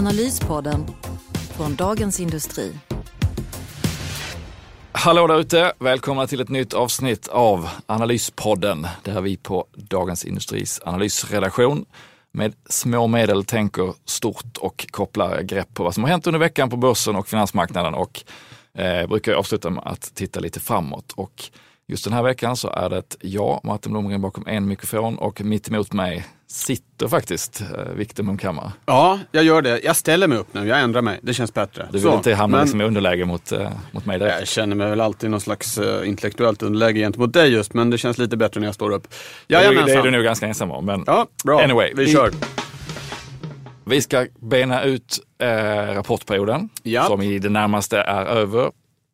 Analyspodden från Dagens Industri. Hallå där ute! Välkomna till ett nytt avsnitt av Analyspodden Det här är vi på Dagens Industris analysredaktion med små medel tänker stort och kopplar grepp på vad som har hänt under veckan på börsen och finansmarknaden och eh, brukar avsluta med att titta lite framåt. Och just den här veckan så är det jag, Martin Blomgren bakom en mikrofon och mitt emot mig sitter faktiskt eh, Viktor Munkhammar. Ja, jag gör det. Jag ställer mig upp nu. Jag ändrar mig. Det känns bättre. Du vill Så, inte hamna men liksom i underläge mot, eh, mot mig direkt? Jag känner mig väl alltid någon slags uh, intellektuellt underläge gentemot dig just, men det känns lite bättre när jag står upp. det, är, det är du nog ganska ensam om. Men Ja, bra. Anyway, vi vi- kör. Vi ska bena ut eh, rapportperioden Ja. som i det närmaste är över.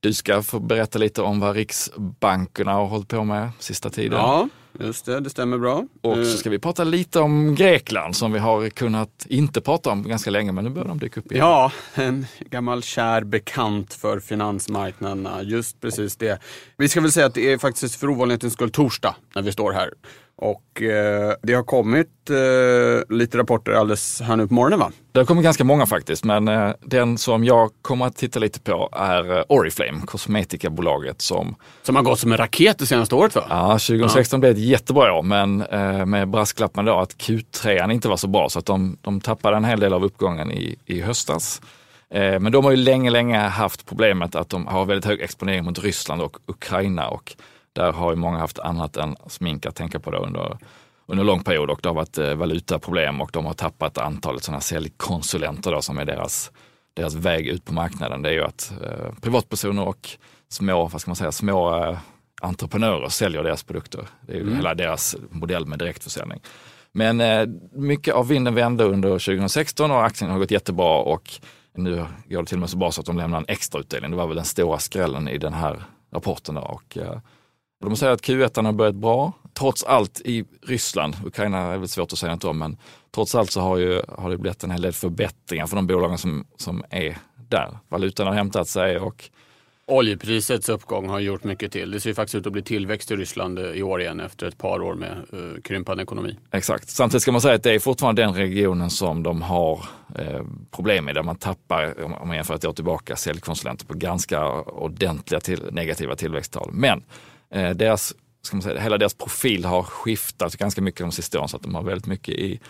Du ska få berätta lite om vad riksbankerna har hållit på med sista tiden. Ja, just det. Det stämmer bra. Och Eh, så ska vi prata lite om Grekland som vi har kunnat inte prata om ganska länge men nu börjar de dyka upp igen. Ja, en gammal kär bekant för finansmarknaderna. Just precis det. Vi ska väl säga att det är faktiskt för ovanlighetens skull torsdag när vi står här. Och eh, det har kommit eh, lite rapporter alldeles här nu på morgonen va? Det har kommit ganska många faktiskt men eh, den som jag kommer att titta lite på är eh, Oriflame, kosmetikabolaget som Som har gått som en raket det senaste året va? Ja, 2016 blev ett jättebra år, men eh, med brasklappen då att Q3 inte var så bra så att de, de tappade en hel del av uppgången i, i höstas. Eh, men de har ju länge, länge haft problemet att de har väldigt hög exponering mot Ryssland och Ukraina och där har ju många haft annat än smink att tänka på då under, under lång period och det har varit eh, valutaproblem och de har tappat antalet sådana säljkonsulenter då som är deras, deras väg ut på marknaden. Det är ju att eh, privatpersoner och små, vad ska man säga, små eh, entreprenörer säljer deras produkter. Det är ju hela deras modell med direktförsäljning. Men eh, mycket av vinden vände under 2016 och aktien har gått jättebra och nu går det till och med så bra så att de lämnar en extra utdelning. Det var väl den stora skrällen i den här rapporten. Då. Och, eh, de säger att Q1 har börjat bra. Trots allt i Ryssland, Ukraina är väl svårt att säga något om, men trots allt så har, ju, har det blivit en hel del förbättringar för de bolagen som, som är där. Valutan har hämtat sig och Oljeprisets uppgång har gjort mycket till. Det ser ju faktiskt ut att bli tillväxt i Ryssland eh, i år igen efter ett par år med uh, krympande ekonomi. Exakt. Samtidigt ska man säga att det är fortfarande den regionen som de har eh, problem med, där man tappar, om man jämför ett år tillbaka, säljkonsulenter på ganska ordentliga till, negativa tillväxttal. Men eh, deras, ska man säga, hela deras profil har skiftat ganska mycket de sista åren, så att de har väldigt mycket i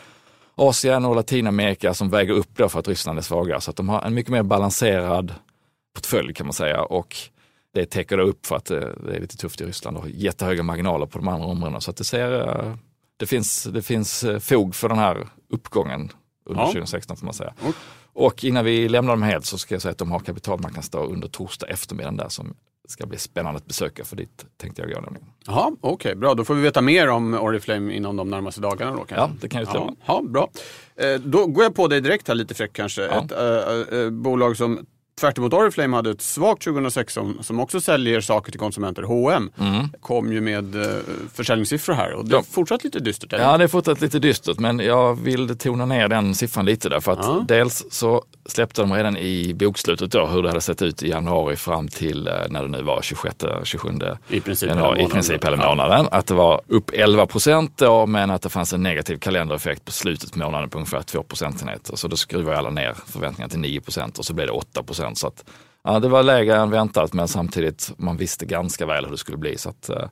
Asien och Latinamerika som väger upp då för att Ryssland är svagare. Så att de har en mycket mer balanserad portfölj kan man säga och det täcker då upp för att eh, det är lite tufft i Ryssland och jättehöga marginaler på de andra områdena. Så att det, ser, eh, det, finns, det finns fog för den här uppgången under Ja. 2016 får man säga. Och- Och innan vi lämnar dem helt så ska jag säga att de har kapitalmarknadsdag under torsdag eftermiddag där som ska bli spännande att besöka för dit tänkte jag gå nämligen. Jaha, okej, bra. Då får vi veta mer om Oriflame inom de närmaste dagarna då kanske. Ja, det kan ju stämma. Ja, bra. Eh, då går jag på dig direkt här lite fräck kanske. Ja. Ett eh, eh, bolag som tvärt emot Oriflame hade ett svagt 2016 som också säljer saker till konsumenter, H&M kom ju med eh, försäljningssiffror här och det Ja. har fortsatt lite dystert. eller? Ja, det är fortsatt lite dystert, men jag vill tona ner den siffran lite där. För att Ja. dels så släppte de redan i bokslutet då hur det hade sett ut i januari fram till eh, när det nu var 26, 27 I princip januari, i princip hela månaden. Att det var upp 11 procent då, men att det fanns en negativ kalendereffekt på slutet på månaden på ungefär 2 procentenheter. Så då skruvade alla ner förväntningarna till 9 procent och så blev det 8 procent. Så att, ja, det var lägre än väntat, men samtidigt man visste ganska väl hur det skulle bli. Så att, eh,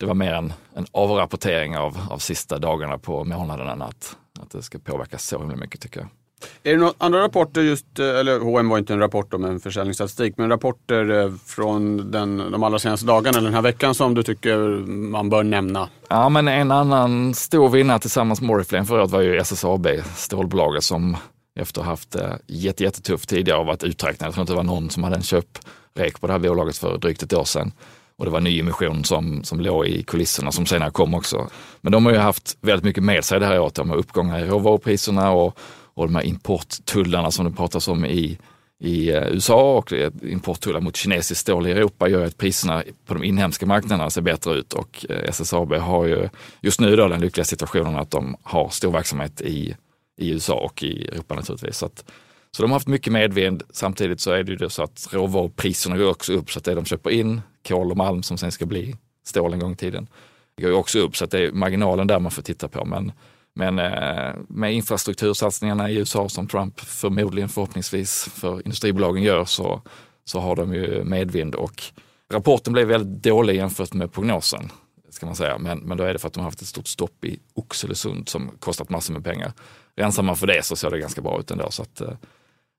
det var mer en, en avrapportering av, av sista dagarna på månaden än att, att det ska påverkas så himla mycket tycker jag. Är det några andra rapporter just, eh, eller H&M var inte en rapport om en försäljningsstatistik, men rapporter eh, från den, de allra senaste dagarna eller den här veckan som du tycker man bör nämna? Ja, men en annan stor vinnare tillsammans med Oriflame förra året var ju SSAB, stålbolaget som efter att ha haft det jätte, jättetufft tidigare och varit uträknade. Jag tror inte det var någon som hade en köprek på det här bolaget för drygt ett år sedan. Och det var en ny emission som, som låg i kulisserna som senare kom också. Men de har ju haft väldigt mycket med sig det här året. De har uppgångar i råvarupriserna och, och de här importtullarna som det pratas om i, i eh, USA och importtullar mot kinesiskt stål i Europa gör att priserna på de inhemska marknaderna ser bättre ut och eh, SSAB har ju just nu då den lyckliga situationen att de har stor verksamhet i, i USA och i Europa naturligtvis. Så, att, så de har haft mycket medvind. Samtidigt så är det ju så att råvarupriserna går också upp så att det de köper in, kol och malm som sen ska bli stål en gång i tiden, går ju också upp så att det är marginalen där man får titta på. Men men eh, med infrastruktursatsningarna i USA som Trump förmodligen förhoppningsvis för industribolagen gör så, så har de ju medvind och rapporten blev väldigt dålig jämfört med prognosen. Ska man säga. Men, men då är det för att de har haft ett stort stopp i Oxelösund som kostat massor med pengar. Rensar man för det så ser det ganska bra ut ändå. Så att, eh,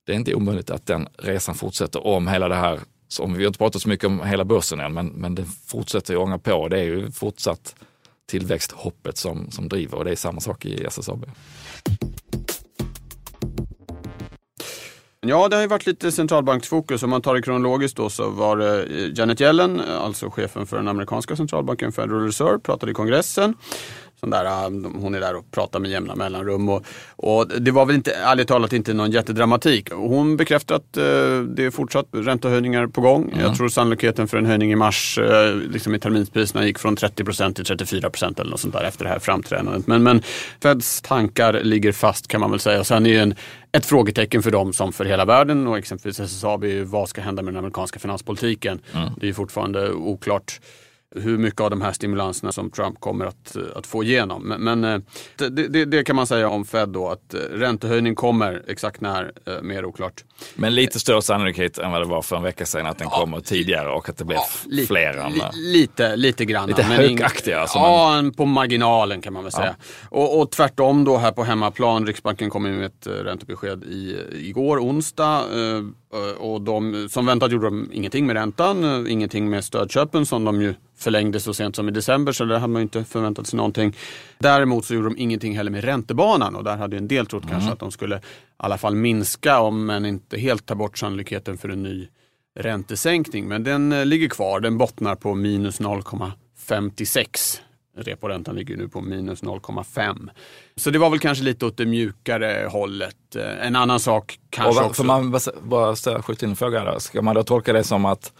det är inte omöjligt att den resan fortsätter om hela det här, som vi har inte pratat så mycket om hela börsen än, men, men det fortsätter ju ånga på. Det är ju fortsatt tillväxthoppet som, som driver och det är samma sak i SSAB. Ja, det har ju varit lite centralbanksfokus. Om man tar det kronologiskt då så var det Janet Yellen, alltså chefen för den amerikanska centralbanken Federal Reserve, pratade i kongressen sån där, äh, hon är där och pratar med jämna mellanrum. Och, och det var väl inte, ärligt talat inte någon jättedramatik. Hon bekräftar att uh, det är fortsatt räntehöjningar på gång. Mm. Jag tror sannolikheten för en höjning i mars uh, liksom i terminspriserna gick från 30% till 34% eller något sånt där efter det här framträdandet. Men, men Feds tankar ligger fast kan man väl säga. Sen är en, ett frågetecken för dem som för hela världen och exempelvis SSAB är vad ska hända med den amerikanska finanspolitiken. Mm. Det är fortfarande oklart hur mycket av de här stimulanserna som Trump kommer att, att få igenom. Men, men eh, det, det, det, kan man säga om Fed då, att eh, räntehöjning kommer, exakt när, eh, mer oklart. Men lite större sannolikhet än vad det var för en vecka sedan att den ja, kommer tidigare och att det blir ja, fler. Li, lite, lite grann. Lite högaktiga. Alltså, ja, men... på marginalen kan man väl säga. Ja. Och, och tvärtom då här på hemmaplan, Riksbanken kom med ett räntebesked i, igår, onsdag. Och de, som väntat gjorde de ingenting med räntan, ingenting med stödköpen som de ju förlängdes så sent som i december så där hade man inte förväntat sig någonting. Däremot så gjorde de ingenting heller med räntebanan och där hade en del trott mm. kanske att de skulle i alla fall minska om men inte helt ta bort sannolikheten för en ny räntesänkning. Men den eh, ligger kvar, den bottnar på minus 0,56. Reporäntan ligger nu på minus 0,5. Så det var väl kanske lite åt det mjukare hållet. Eh, en annan sak kanske och, också... Får man bara skjuta in en fråga där? Ska man då tolka det som att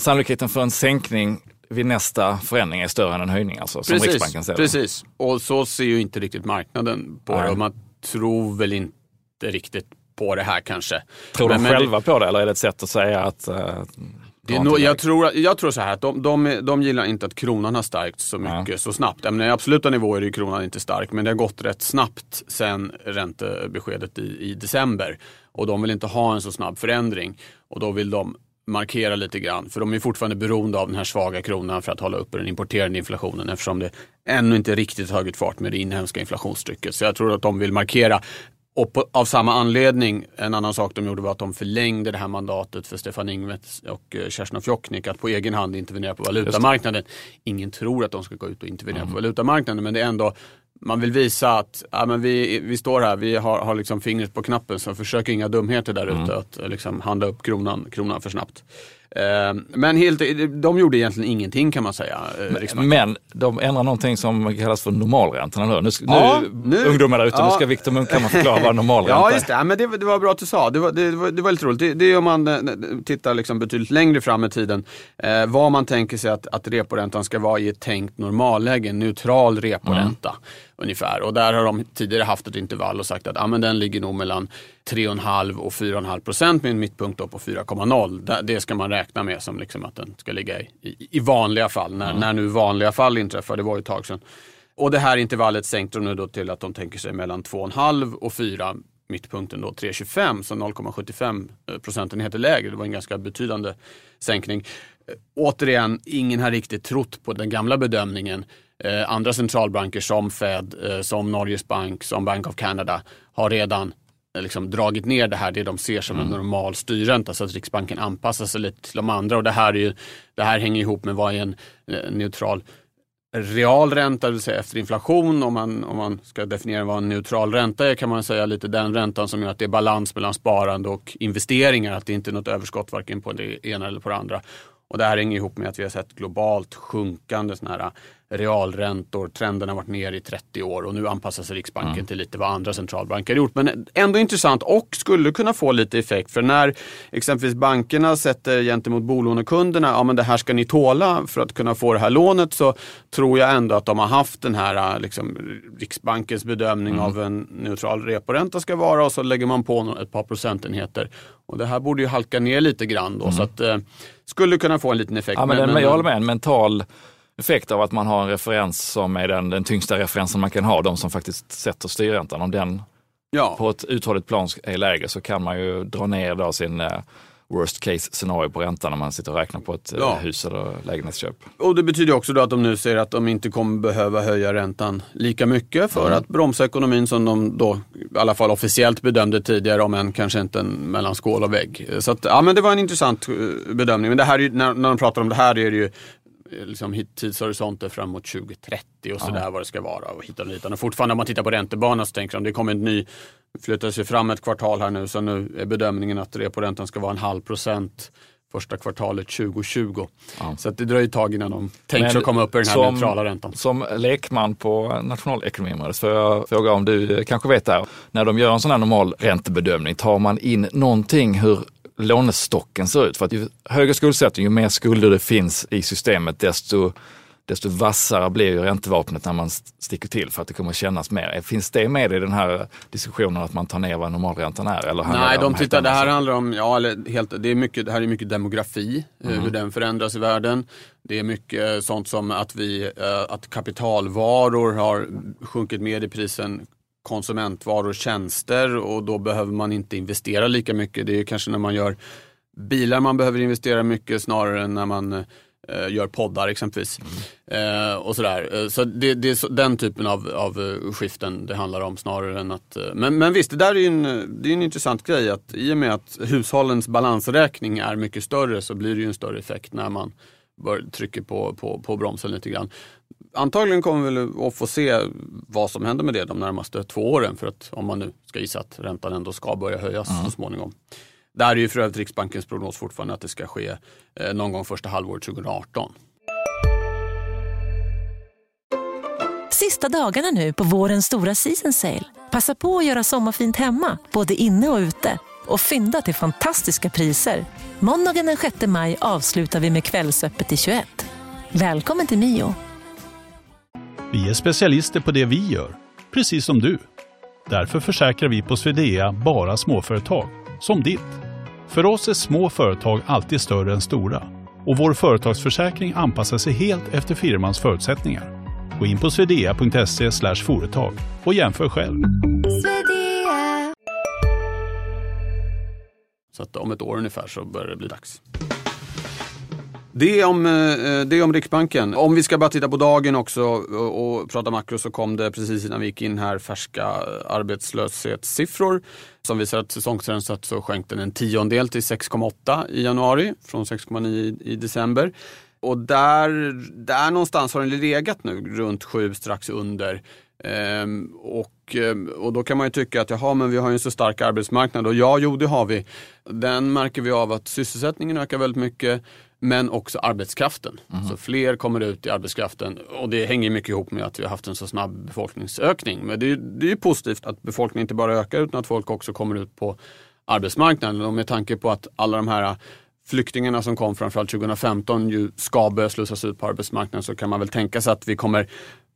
sannolikheten för en sänkning vid nästa förändring är större än en höjning, alltså, som precis, Riksbanken säger. Precis, och så ser ju inte riktigt marknaden på det. Man tror väl inte riktigt på det här kanske. Tror men, de själva det, på det eller är det ett sätt att säga att uh, no, jag, tror, jag tror så här att de, de, de gillar inte att kronan har stärkt så mycket ja. så snabbt. Men I absoluta nivåer är kronan inte stark men det har gått rätt snabbt sen räntebeskedet i, i december. Och de vill inte ha en så snabb förändring. Och då vill de markera lite grann. För de är fortfarande beroende av den här svaga kronan för att hålla uppe den importerade inflationen eftersom det ännu inte riktigt tagit fart med det inhemska inflationstrycket. Så jag tror att de vill markera och på, av samma anledning, en annan sak de gjorde var att de förlängde det här mandatet för Stefan Ingves och uh, Kerstin Fjoknik att på egen hand intervenera på valutamarknaden. Ingen tror att de ska gå ut och intervenera mm. på valutamarknaden men det är ändå man vill visa att ja, men vi, vi står här, vi har, har liksom fingret på knappen så försök inga dumheter där ute mm. att liksom handla upp kronan, kronan för snabbt. Eh, men helt, de gjorde egentligen ingenting kan man säga. Eh, men, men de ändrar någonting som kallas för normalräntorna nu. Nu, ja, nu, nu ungdomar där ute, ja. nu ska Viktor Munkhammar förklara vad normalränta är. Ja, just det. men det, det, var bra att du sa. Det var, det, var, det var lite roligt. Det, det är om man eh, tittar liksom betydligt längre fram i tiden. Eh, vad man tänker sig att, att reporäntan ska vara i ett tänkt normalläge, en neutral reporänta. Mm ungefär. Och där har de tidigare haft ett intervall och sagt att ah, men den ligger nog mellan 3,5 och 4,5 procent med en mittpunkt på 4,0. Det ska man räkna med som liksom att den ska ligga i, i, vanliga fall. När, mm. när nu vanliga fall inträffar, det var ju ett tag sedan. Och det här intervallet sänkte de nu då till att de tänker sig mellan 2,5 och 4 mittpunkten då 3,25 så 0,75 procentenheter lägre. Det var en ganska betydande sänkning. Återigen, ingen har riktigt trott på den gamla bedömningen. Eh, andra centralbanker som Fed, eh, som Norges bank, som Bank of Canada har redan eh, liksom dragit ner det här, det de ser som mm. en normal styrränta så att Riksbanken anpassar sig lite till de andra och det här, är ju, det här hänger ihop med vad är en neutral real ränta, det vill säga efter inflation. Om man, om man ska definiera vad en neutral ränta är kan man säga lite den räntan som gör att det är balans mellan sparande och investeringar. Att det inte är något överskott varken på det ena eller på det andra. Och det här hänger ihop med att vi har sett globalt sjunkande såna här realräntor. Trenden har varit ner i 30 år och nu anpassar sig Riksbanken mm. till lite vad andra centralbanker har gjort. Men ändå intressant och skulle kunna få lite effekt. För när exempelvis bankerna sätter gentemot bolånekunderna, ja men det här ska ni tåla för att kunna få det här lånet, så tror jag ändå att de har haft den här liksom, Riksbankens bedömning mm. av en neutral reporänta ska vara och så lägger man på ett par procentenheter. Och det här borde ju halka ner lite grann då, mm. så att eh, skulle kunna få en liten effekt. Ja, men, men, men jag håller med, en mental effekt av att man har en referens som är den, den tyngsta referensen man kan ha, de som faktiskt sätter styrräntan. Om den ja. på ett uthålligt plan är lägre så kan man ju dra ner då sin uh, worst case scenario på räntan när man sitter och räknar på ett eh, ja. hus eller lägenhetsköp. Och det betyder också då att de nu säger att de inte kommer behöva höja räntan lika mycket för mm. att bromsa ekonomin som de då i alla fall officiellt bedömde tidigare, om än kanske inte en mellan skål och vägg. Så att, ja men det var en intressant eh, bedömning. Men det här är, när, när de pratar om det här är det ju liksom, tidshorisonter framåt 2030 och sådär ja. vad det ska vara. Och hitan och hitan. Och fortfarande om man tittar på räntebanan så tänker de det kommer en ny, flyttar sig fram ett kvartal här nu så nu är bedömningen att reporäntan ska vara en halv procent första kvartalet 2020. Ja. Så att det dröjer ett tag innan de tänker sig komma upp i den här som, neutrala räntan. Som lekman på nationalekonomiområdet får jag fråga om du kanske vet det här. När de gör en sån här normal räntebedömning, tar man in någonting hur lånestocken ser ut. För att ju högre skuldsättning, ju mer skulder det finns i systemet, desto, desto vassare blir ju räntevapnet när man sticker till för att det kommer kännas mer. Finns det med i den här diskussionen att man tar ner vad normalräntan är? Eller Nej, de tittar, det här handlar om, ja, eller helt, det, är mycket, det här är mycket demografi, mm. hur den förändras i världen. Det är mycket sånt som att, vi, eh, att kapitalvaror har sjunkit mer i prisen konsumentvaror och tjänster och då behöver man inte investera lika mycket. Det är kanske när man gör bilar man behöver investera mycket snarare än när man eh, gör poddar exempelvis. Mm. Eh, och sådär. Eh, så det, det, är så, den typen av, av eh, skiften det handlar om snarare än att... Eh, men, men visst, det där är en, det är en intressant grej att i och med att hushållens balansräkning är mycket större så blir det ju en större effekt när man bör, trycker på, på, på bromsen lite grann antagligen kommer vi att få se vad som händer med det de närmaste två åren. För att om man nu ska gissa att räntan ändå ska börja höjas mm. så småningom. Där är ju för övrigt Riksbankens prognos fortfarande att det ska ske eh, någon gång första halvåret 2018. Sista dagarna nu på vårens stora season sale. Passa på att göra sommarfint hemma, både inne och ute. Och fynda till fantastiska priser. Måndagen den 6 maj avslutar vi med Kvällsöppet i 21. Välkommen till Mio. Vi är specialister på det vi gör, precis som du. Därför försäkrar vi på Swedea bara småföretag, som ditt. För oss är små företag alltid större än stora och vår företagsförsäkring anpassar sig helt efter firmans förutsättningar. Gå in på swedea.se företag och jämför själv. Så att om ett år ungefär så börjar det bli dags. Det om, eh, eh, det är om Riksbanken. Om vi ska bara titta på dagen också och, och prata makro så kom det precis innan vi gick in här färska eh, arbetslöshetssiffror som visar att säsongsrensat så sjönk den en tiondel till 6,8 i januari från 6,9 i, i december. Och där, där någonstans har den legat nu, runt 7 strax under. Ehm, och, och då kan man ju tycka att jaha, men vi har ju en så stark arbetsmarknad och ja, jo det har vi. Den märker vi av att sysselsättningen ökar väldigt mycket men också arbetskraften. Mm. Så fler kommer ut i arbetskraften och det hänger mycket ihop med att vi har haft en så snabb befolkningsökning. Men det är, det är positivt att befolkningen inte bara ökar utan att folk också kommer ut på arbetsmarknaden. Och med tanke på att alla de här flyktingarna som kom framförallt 2015 ju ska börja slussas ut på arbetsmarknaden så kan man väl tänka sig att vi kommer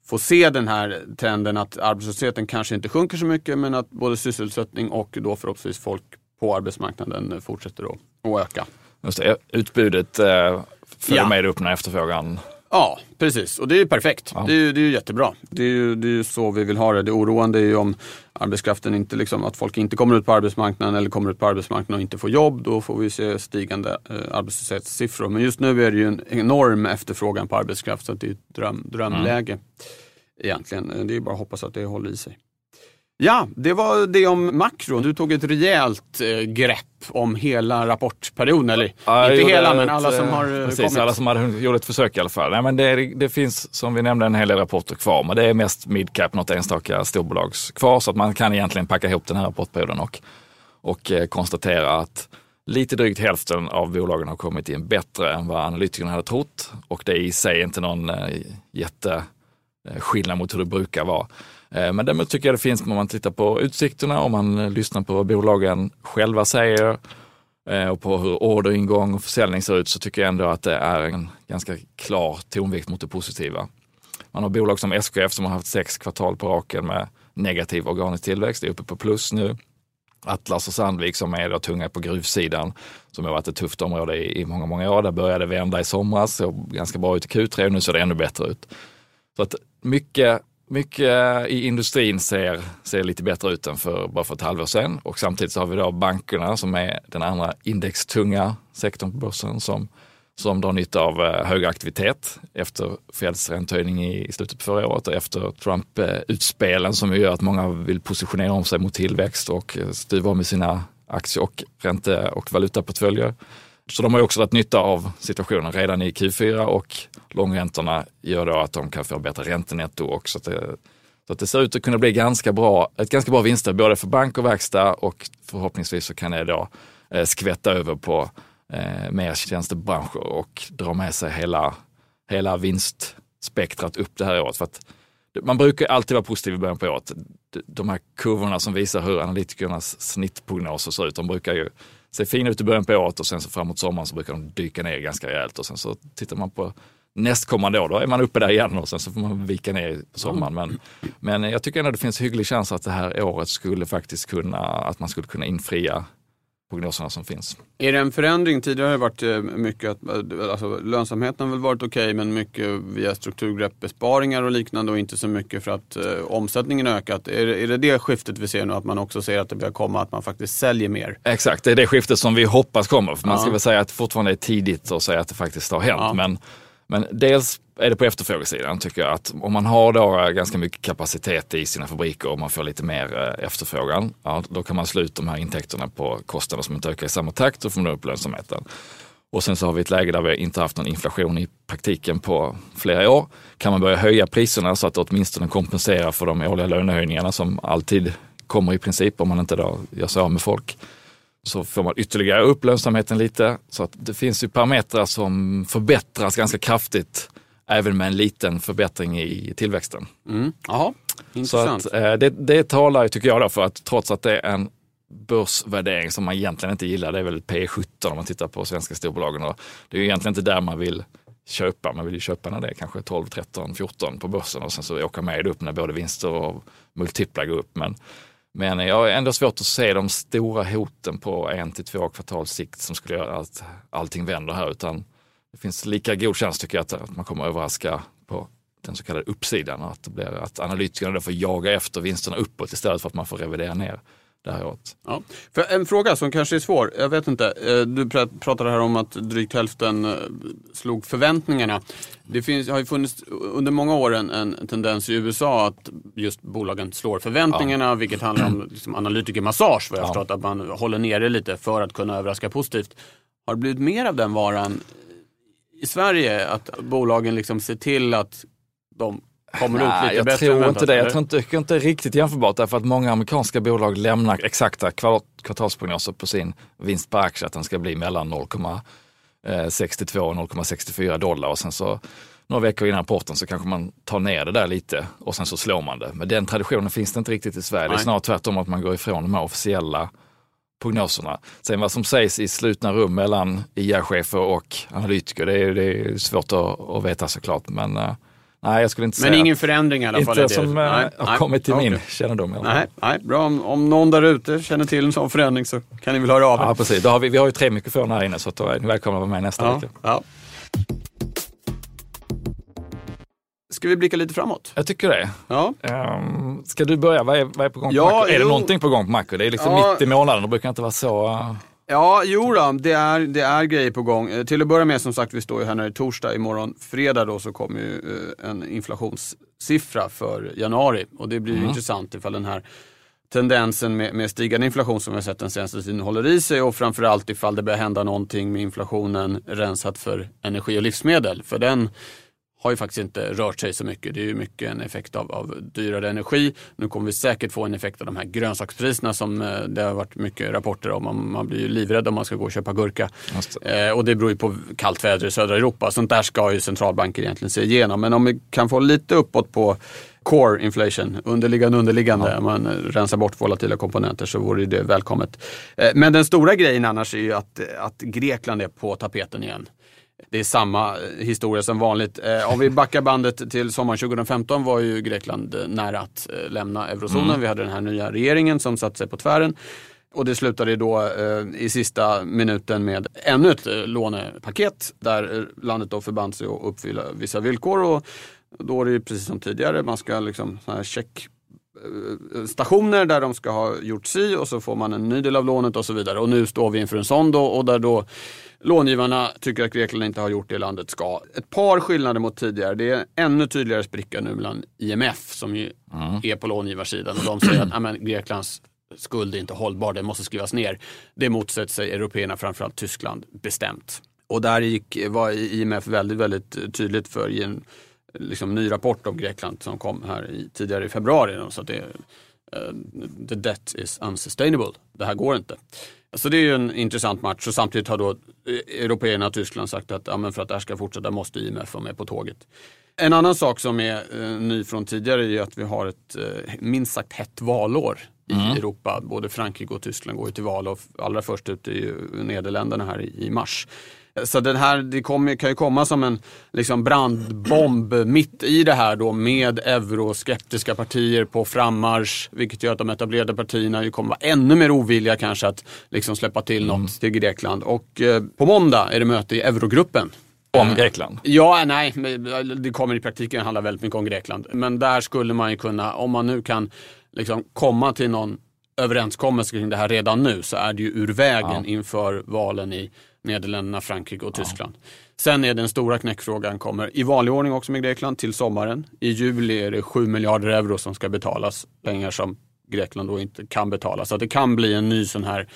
få se den här trenden att arbetslösheten kanske inte sjunker så mycket men att både sysselsättning och då förhoppningsvis folk på arbetsmarknaden fortsätter att öka. Just det, utbudet eh, följer ja. med upp när efterfrågan Ja, precis. Och det är perfekt. Ja. Det, är, det är jättebra. Det är ju det är så vi vill ha det. Det oroande är ju om arbetskraften inte, liksom, att folk inte kommer ut på arbetsmarknaden eller kommer ut på arbetsmarknaden och inte får jobb. Då får vi se stigande eh, arbetslöshetssiffror. Men just nu är det ju en enorm efterfrågan på arbetskraft så det är ett dröm, drömläge. Mm. Egentligen. Det är bara att hoppas att det håller i sig. Ja, det var det om makron. Du tog ett rejält eh, grepp om hela rapportperioden, eller ja, inte hela, ett, men alla som har eh, precis, kommit. alla som har gjort ett försök i alla fall. Nej, men det, det, finns, som vi nämnde, en hel del rapporter kvar, men det är mest midcap, något enstaka storbolags kvar, så att man kan egentligen packa ihop den här rapportperioden och, och eh, konstatera att lite drygt hälften av bolagen har kommit in bättre än vad analytikerna hade trott och det är i sig inte någon eh, jätteskillnad mot hur det brukar vara. Eh, men däremot tycker jag det finns, om man tittar på utsikterna, om man eh, lyssnar på vad bolagen själva säger eh, och på hur orderingång och försäljning ser ut, så tycker jag ändå att det är en ganska klar tonvikt mot det positiva. Man har bolag som SKF som har haft sex kvartal på raken med negativ organisk tillväxt, det är uppe på plus nu. Atlas och Sandvik som är då tunga på gruvsidan, som har varit ett tufft område i, i många, många år. Där började vända i somras, såg ganska bra ut i Q3 och nu ser det ännu bättre ut. Så att mycket, mycket eh, i industrin ser, ser lite bättre ut än för bara för ett halvår sedan. Och samtidigt så har vi då bankerna som är den andra indextunga sektorn på börsen som som drar nytta av eh, hög aktivitet efter Feds räntehöjning i slutet på förra året och efter Trump-utspelen som gör att många vill positionera om sig mot tillväxt och eh, stuva om i sina aktie och ränte och valutaportföljer. Så de har också dragit nytta av situationen redan i Q4 och långräntorna gör då att de kan få bättre räntenetto också. Så att det, så att det ser ut att kunna bli ganska bra, ett ganska bra vinster både för bank och verkstad och förhoppningsvis så kan det då eh, skvätta över på eh, mer tjänstebranscher och dra med sig hela, hela vinstspektrat upp det här året. För att man brukar alltid vara positiv i början på året. De här kurvorna som visar hur analytikernas snittprognoser ser ut, de brukar ju se fina ut i början på året och sen så framåt sommaren så brukar de dyka ner ganska rejält och sen så tittar man på nästkommande år, då är man uppe där igen och sen så får man vika ner i sommaren. Men, men jag tycker ändå det finns hygglig chans att det här året skulle faktiskt kunna, att man skulle kunna infria prognoserna som finns. Är det en förändring? Tidigare har det varit eh, mycket att eh, alltså, lönsamheten har väl varit okej okay, men mycket via strukturgrepp, besparingar och liknande och inte så mycket för att eh, omsättningen ökat. Är, är det det skiftet vi ser nu? Att man också ser att det börjar komma att man faktiskt säljer mer? Exakt, det är det skiftet som vi hoppas kommer. För man ja. ska väl säga att det fortfarande är tidigt att säga att det faktiskt har hänt. Ja. Men, men dels är det på efterfrågesidan tycker jag. Att om man har då eh, ganska mycket kapacitet i sina fabriker och man får lite mer eh, efterfrågan, ja, då kan man slå ut de här intäkterna på kostnader som inte ökar i samma takt och får man upp lönsamheten. Och sen så har vi ett läge där vi inte haft någon inflation i praktiken på flera år. Kan man börja höja priserna så att det åtminstone kompenserar för de årliga lönehöjningarna som alltid kommer i princip om man inte då gör sig av med folk så får man ytterligare upp lönsamheten lite. Så att det finns ju parametrar som förbättras ganska kraftigt även med en liten förbättring i tillväxten. Mm. Aha, intressant. Så att, eh, det, det talar, tycker jag, då för att trots att det är en börsvärdering som man egentligen inte gillar, det är väl P 17 om man tittar på svenska storbolagen. Och det är ju egentligen inte där man vill köpa, man vill ju köpa när det är kanske 12, 13, 14 på börsen och sen så åka med upp när både vinster och multiplar går upp. Men, men jag har ändå svårt att se de stora hoten på en till två kvartals sikt som skulle göra att allting vänder här, utan det finns lika god chans tycker jag att, att man kommer överraska på den så kallade uppsidan och att, det blir, att analytikerna då får jaga efter vinsterna uppåt istället för att man får revidera ner det här året. Ja. För en fråga som kanske är svår, jag vet inte. Eh, du pratade här om att drygt hälften eh, slog förväntningarna. Det finns, har ju funnits under många år en, en tendens i USA att just bolagen slår förväntningarna, ja. vilket handlar om liksom analytikermassage vad jag ja. förstått, att man håller nere lite för att kunna överraska positivt. Har det blivit mer av den varan i Sverige att bolagen liksom ser till att de kommer Nej, ut lite jag? Tror inte det. Jag tror inte, är inte riktigt jämförbart därför att många amerikanska bolag lämnar exakta kvartalsprognoser på sin vinst per aktie att den ska bli mellan 0,62 och 0,64 dollar och sen så några veckor innan rapporten så kanske man tar ner det där lite och sen så slår man det. Men den traditionen finns det inte riktigt i Sverige. Nej. Det är snarare tvärtom att man går ifrån de här officiella prognoserna. Sen vad som sägs i slutna rum mellan IA-chefer och analytiker, det är, det är svårt att, att veta såklart. Men uh, nej, jag skulle inte Men säga. ingen förändring i alla fall? Inte som uh, nej, har kommit till okay. min kännedom. Nej, nej, bra. Om, om någon där ute känner till en sån förändring så kan ni väl höra av er. Ja, precis. Då har vi, vi har ju tre mikrofoner här inne så då är ni välkomna att vara med nästa ja, vecka. Ja. Ska vi blicka lite framåt? Jag tycker det. Ja. Um, ska du börja? Vad är, vad är på gång på ja, Macro? Är det någonting på gång på Macro? Det är liksom ja. mitt i månaden, det brukar inte vara så... Ja, jo då, det är, det är grejer på gång. Eh, till att börja med, som sagt, vi står ju här när det är torsdag. Imorgon fredag då så kommer ju uh, en inflationssiffra för januari. Och det blir mm. intressant ifall den här tendensen med, med stigande inflation som vi har sett den senaste tiden håller i sig och framförallt ifall det börjar hända någonting med inflationen rensat för energi och livsmedel. För den har ju faktiskt inte rört sig så mycket. Det är ju mycket en effekt av, av dyrare energi. Nu kommer vi säkert få en effekt av de här grönsakspriserna som eh, det har varit mycket rapporter om. Man, man blir ju livrädd om man ska gå och köpa gurka. Eh, och det beror ju på kallt väder i södra Europa. Sånt där ska ju centralbanker egentligen se igenom. Men om vi kan få lite uppåt på core inflation, underliggande underliggande, ja. man rensar bort volatila komponenter så vore det välkommet. Eh, men den stora grejen annars är ju att, att Grekland är på tapeten igen det är samma historia som vanligt. Eh, om vi backar bandet till sommaren 2015 var ju Grekland eh, nära att eh, lämna eurozonen. Mm. Vi hade den här nya regeringen som satte sig på tvären. Och det slutade då eh, i sista minuten med ännu ett eh, lånepaket där landet då förband sig att uppfylla vissa villkor. Och då är det precis som tidigare, man ska liksom check stationer där de ska ha gjort si och så får man en ny del av lånet och så vidare. Och nu står vi inför en sån då och där då långivarna tycker att Grekland inte har gjort det landet ska. Ett par skillnader mot tidigare. Det är ännu tydligare spricka nu mellan IMF som ju mm. är på långivarsidan och de säger att amen, Greklands skuld är inte hållbar, den måste skrivas ner. Det motsätter sig européerna, framförallt Tyskland, bestämt. Och där gick, var IMF väldigt, väldigt tydligt för i en liksom, ny rapport om Grekland som kom här i, tidigare i februari. Så att det, uh, the debt is unsustainable. Det här går inte. Så det är ju en intressant match och samtidigt har då eh, européerna och Tyskland sagt att ja, men för att det här ska fortsätta måste IMF vara med på tåget. En annan sak som är eh, ny från tidigare är att vi har ett eh, minst sagt hett valår i mm. Europa. Både Frankrike och Tyskland går ju till val och allra först ut är ju Nederländerna här i, i mars. Så den här, det kommer, kan ju komma som en liksom brandbomb mitt i det här då med euroskeptiska partier på frammarsch. Vilket gör att de etablerade partierna ju kommer vara ännu mer ovilliga kanske att liksom släppa till något mm. till Grekland. Och eh, på måndag är det möte i eurogruppen. Om Grekland? Ja, nej, det kommer i praktiken handla väldigt mycket om Grekland. Men där skulle man ju kunna, om man nu kan liksom komma till någon överenskommelse kring det här redan nu så är det ju ur vägen ja. inför valen i Nederländerna, Frankrike och Tyskland. Ja. Sen är den stora knäckfrågan kommer i vanlig ordning också med Grekland till sommaren. I juli är det 7 miljarder euro som ska betalas. Pengar som Grekland då inte kan betala. Så det kan bli en ny sån här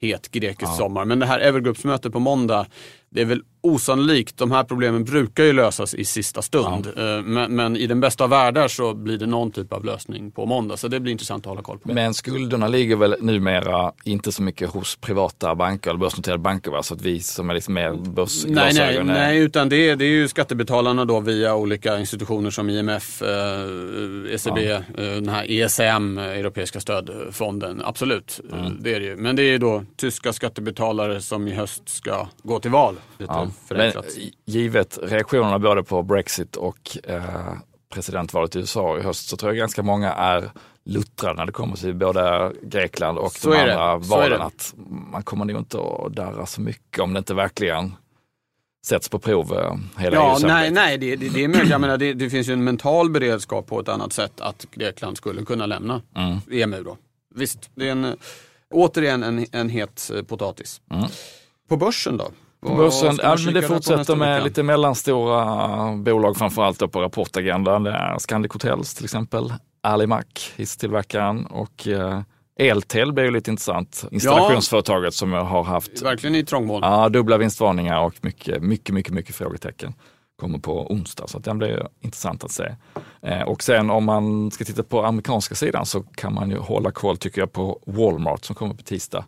het grekisk ja. sommar. Men det här Evergruppsmötet på måndag, det är väl osannolikt. De här problemen brukar ju lösas i sista stund. Ja. Eh, men, men, i den bästa av världar så blir det någon typ av lösning på måndag. Så det blir intressant att hålla koll på. Men skulderna ligger väl numera inte så mycket hos privata banker eller börsnoterade banker va? Så att vi som är liksom mer börsglasögon. Nej, nej, nej, utan det är, det är ju skattebetalarna då via olika institutioner som IMF, eh, ECB, ja. eh, den här ESM, Europeiska stödfonden. Absolut, mm. det är det ju. Men det är då tyska skattebetalare som i höst ska gå till val. Ja. Men givet reaktionerna både på Brexit och eh, presidentvalet i USA i höst så tror jag ganska många är luttrade när det kommer till både Grekland och så de andra valen. Att man kommer nog inte att darra så mycket om det inte verkligen sätts på prov eh, hela ja, Nej, nej det, det, det är möjligt. Jag menar, det, det, finns ju en mental beredskap på ett annat sätt att Grekland skulle kunna lämna mm. EMU. Då. Visst, det är en, återigen en, en het eh, potatis. Mm. På börsen då? Börsen, ja, men det fortsätter med lite mellanstora bolag framförallt på rapportagendan. Det är Scandic Hotels till exempel, Alimac, hisstillverkaren och eh, Eltel blir ju lite intressant. Installationsföretaget ja, som har haft verkligen i trångmål. Ja, dubbla vinstvarningar och mycket, mycket, mycket, mycket frågetecken. Kommer på onsdag, så den blir intressant att se. Eh, och sen om man ska titta på amerikanska sidan så kan man ju hålla koll tycker jag på Walmart som kommer på tisdag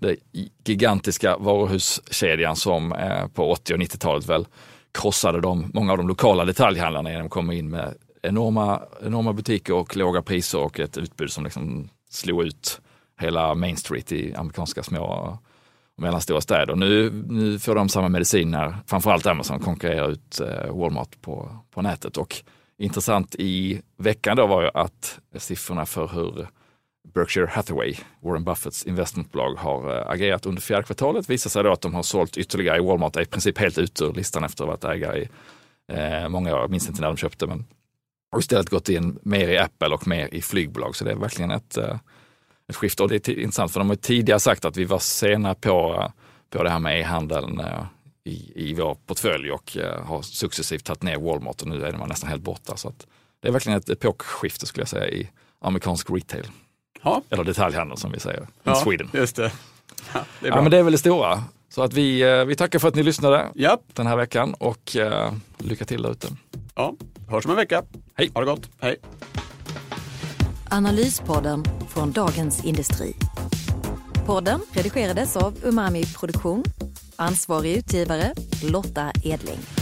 den gigantiska varuhuskedjan som eh, på 80 och 90-talet väl krossade de, många av de lokala detaljhandlarna genom att komma in med enorma, enorma butiker och låga priser och ett utbud som liksom slog ut hela Main Street i amerikanska små och mellanstora städer. Nu, nu får de samma medicin när framförallt Amazon konkurrerar ut eh, Walmart på, på nätet. Och intressant i veckan då var ju att siffrorna för hur Berkshire Hathaway, Warren Buffetts investmentbolag, har eh, agerat under fjärde kvartalet. Visar sig då att de har sålt ytterligare i Walmart, är i princip helt ute ur listan efter att ha varit ägare i eh, många år. Jag minns inte när de köpte, men har istället gått in mer i Apple och mer i flygbolag. Så det är verkligen ett, eh, ett skifte. Och det är intressant för de har tidigare sagt att vi var sena på, eh, på det här med e-handeln eh, i, i vår portfölj och eh, har successivt tagit ner Walmart och nu är man nästan helt borta. Så det är verkligen ett epokskifte skulle jag säga i amerikansk retail. Ja. Eller detaljhandel som vi säger. Ja, Sweden. Just det. Ja, det, är bra. ja, men det är väl det stora. Så att vi, eh, vi tackar för att ni lyssnade yep. den här veckan och uh, lycka till där ute. Ja, hörs om en vecka. Hej. Ha det gott. Hej. Analyspodden från Dagens Industri. Podden redigerades av Umami Produktion. Ansvarig utgivare Lotta Edling.